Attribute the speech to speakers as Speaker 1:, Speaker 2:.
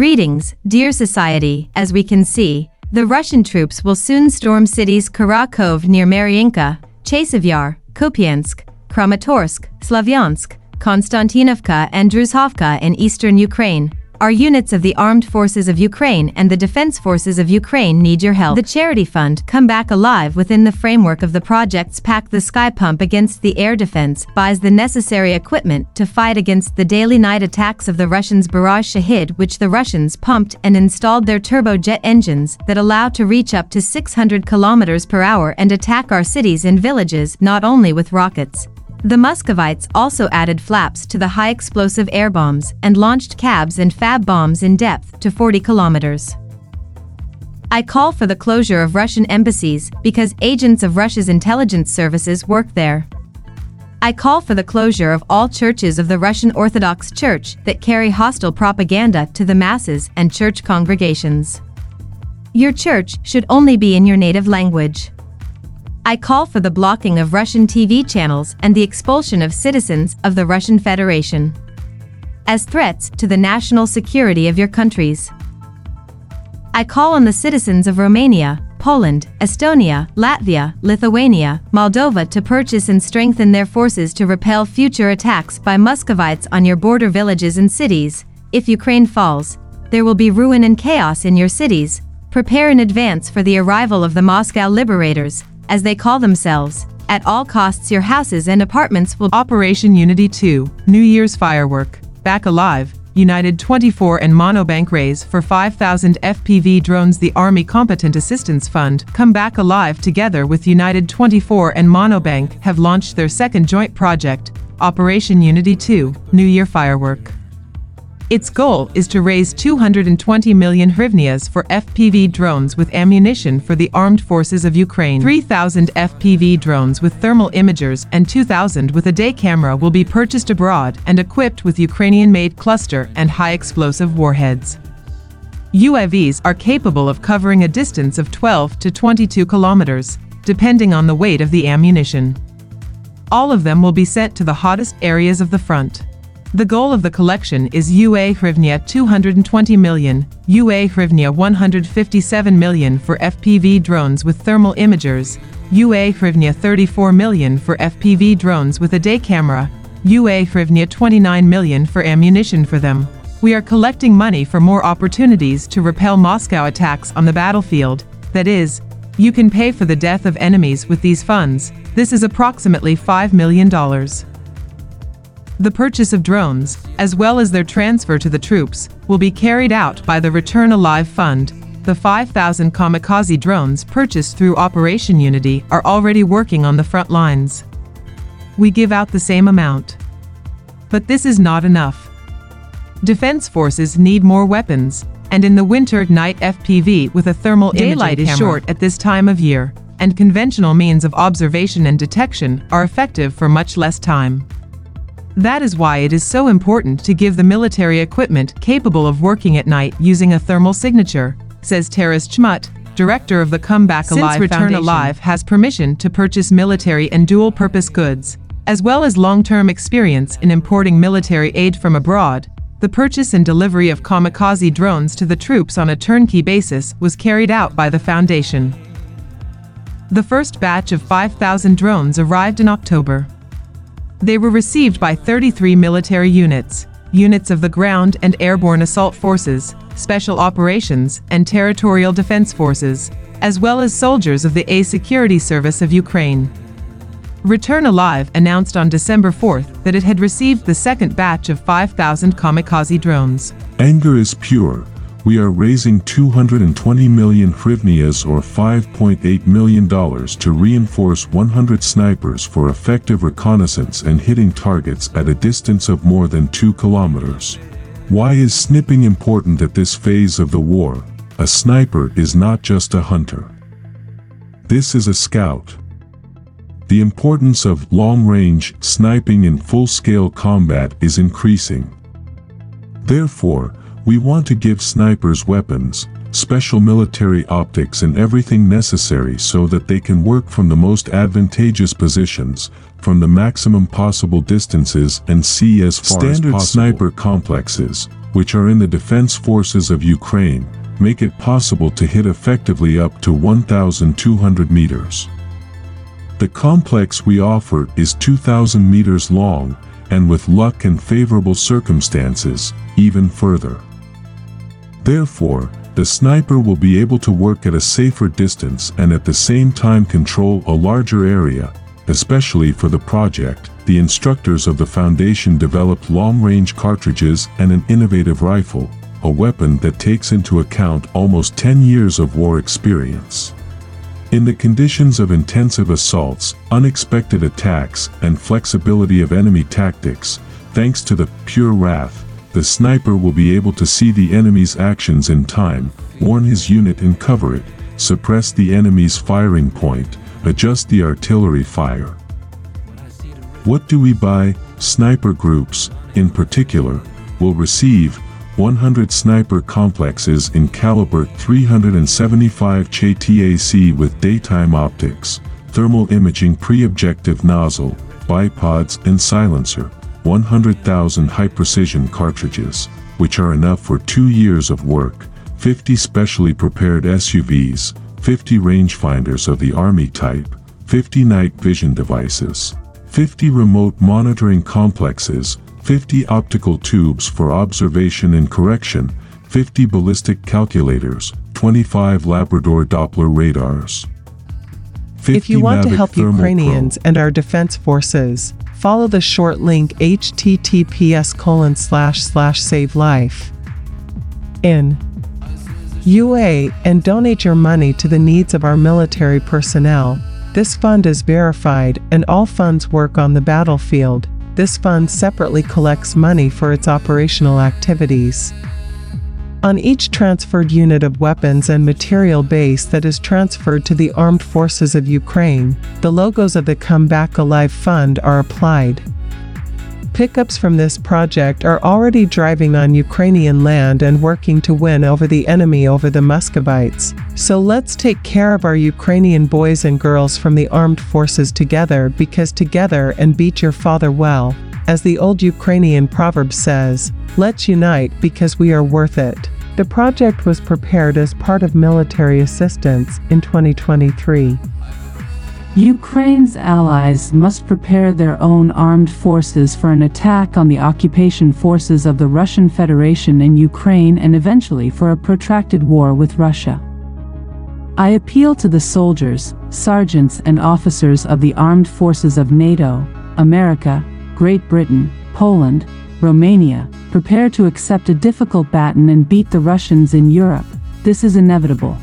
Speaker 1: Greetings, dear society. As we can see, the Russian troops will soon storm cities Karakhov near Mariinka, Chasiv Kupiansk, Kramatorsk, Slavyansk, Konstantinovka and Druzhovka in eastern Ukraine. Our units of the Armed Forces of Ukraine and the Defense Forces of Ukraine need your help. The Charity Fund, Come Back Alive within the framework of the projects Pack the Sky Pump against the air defense, buys the necessary equipment to fight against the daily night attacks of the Russians Barrage Shahed which the Russians pumped and installed their turbojet engines that allow to reach up to 600 kilometers per hour and attack our cities and villages not only with rockets, the Muscovites also added flaps to the high-explosive air bombs and launched KABs and FAB bombs in depth to 40 kilometers. I call for the closure of Russian embassies because agents of Russia's intelligence services work there. I call for the closure of all churches of the Russian Orthodox Church that carry hostile propaganda to the masses and church congregations. Your church should only be in your native language. I call for the blocking of Russian TV channels and the expulsion of citizens of the Russian Federation as threats to the national security of your countries. I call on the citizens of Romania, Poland, Estonia, Latvia, Lithuania, Moldova to purchase and strengthen their forces to repel future attacks by Muscovites on your border villages and cities. If Ukraine falls, there will be ruin and chaos in your cities. Prepare in advance for the arrival of the Moscow liberators, as they call themselves. At all costs your houses and apartments will
Speaker 2: Operation Unity 2, New Year's Firework, Back Alive, United 24 and Monobank raise for 5,000 FPV drones The Army Competent Assistance Fund, Come Back Alive together with United 24 and Monobank have launched their second joint project, Operation Unity 2, New Year Firework. Its goal is to raise 220 million hryvnias for FPV drones with ammunition for the armed forces of Ukraine. 3,000 FPV drones with thermal imagers and 2,000 with a day camera will be purchased abroad and equipped with Ukrainian-made cluster and high-explosive warheads. UAVs are capable of covering a distance of 12 to 22 kilometers, depending on the weight of the ammunition. All of them will be sent to the hottest areas of the front. The goal of the collection is UA Hryvnia 220 million, UA Hryvnia 157 million for FPV drones with thermal imagers, UA Hryvnia 34 million for FPV drones with a day camera, UA Hryvnia 29 million for ammunition for them. We are collecting money for more opportunities to repel Moscow attacks on the battlefield, that is, you can pay for the death of enemies with these funds, this is approximately $5 million. The purchase of drones, as well as their transfer to the troops, will be carried out by the Return Alive Fund. The 5,000 kamikaze drones purchased through Operation Unity are already working on the front lines. We give out the same amount. But this is not enough. Defense forces need more weapons, and in the winter night FPV with a thermal daylight is short at this time of year, and conventional means of observation and detection are effective for much less time. That is why it is so important to give the military equipment capable of working at night using a thermal signature, says Taras Chmut, director of the Come Back Since Return Foundation. Alive has permission to purchase military and dual-purpose goods, as well as long-term experience in importing military aid from abroad, the purchase and delivery of kamikaze drones to the troops on a turnkey basis was carried out by the Foundation. The first batch of 5,000 drones arrived in October. They were received by 33 military units, units of the ground and airborne assault forces, special operations, and territorial defense forces, as well as soldiers of the A Security Service of Ukraine. Return Alive announced on December 4th that it had received the second batch of 5,000 kamikaze drones.
Speaker 3: Anger is pure, we are raising 220 million hryvnias or $5.8 million to reinforce 100 snipers for effective reconnaissance and hitting targets at a distance of more than 2 kilometers. Why is snipping important at this phase of the war? A sniper is not just a hunter. This is a scout. The importance of long-range sniping in full-scale combat is increasing. Therefore, we want to give snipers weapons, special military optics and everything necessary so that they can work from the most advantageous positions, from the maximum possible distances and see as far Standard as possible. sniper complexes, which are in the defense forces of Ukraine, make it possible to hit effectively up to 1,200 meters. The complex we offer is 2,000 meters long, and with luck and favorable circumstances, even further. Therefore, the sniper will be able to work at a safer distance and at the same time control a larger area, especially for the project. The instructors of the Foundation developed long-range cartridges and an innovative rifle, a weapon that takes into account almost 10 years of war experience. In the conditions of intensive assaults, unexpected attacks, and flexibility of enemy tactics, thanks to the pure wrath, the sniper will be able to see the enemy's actions in time, warn his unit and cover it, suppress the enemy's firing point, adjust the artillery fire. What do we buy? Sniper groups, in particular, will receive 100 sniper complexes in caliber 375 CheyTac with daytime optics, thermal imaging pre-objective nozzle, bipods and silencer, 100,000 high-precision cartridges, which are enough for two years of work, 50 specially prepared SUVs, 50 rangefinders of the Army type, 50 night vision devices, 50 remote monitoring complexes, 50 optical tubes for observation and correction, 50 ballistic calculators, 25 LabRadar Doppler radars.
Speaker 4: If you want to help
Speaker 3: thermal
Speaker 4: Ukrainians
Speaker 3: probe.
Speaker 4: and our defense forces, follow the short link https colon slash slash save life in UA and donate your money to the needs of our military personnel. This fund is verified and all funds work on the battlefield. This fund separately collects money for its operational activities. On each transferred unit of weapons and material base that is transferred to the armed forces of Ukraine, the logos of the Come Back Alive Fund are applied. Pickups from this project are already driving on Ukrainian land and working to win over the enemy over the Muscovites. So let's take care of our Ukrainian boys and girls from the armed forces together because together and beat your father well. As the old Ukrainian proverb says, let's unite because we are worth it. The project was prepared as part of military assistance in 2023.
Speaker 5: Ukraine's allies must prepare their own armed forces for an attack on the occupation forces of the Russian Federation in Ukraine and eventually for a protracted war with Russia. I appeal to the soldiers, sergeants, and officers of the armed forces of NATO, America, Great Britain, Poland, Romania, prepare to accept a difficult baton and beat the Russians in Europe. This is inevitable.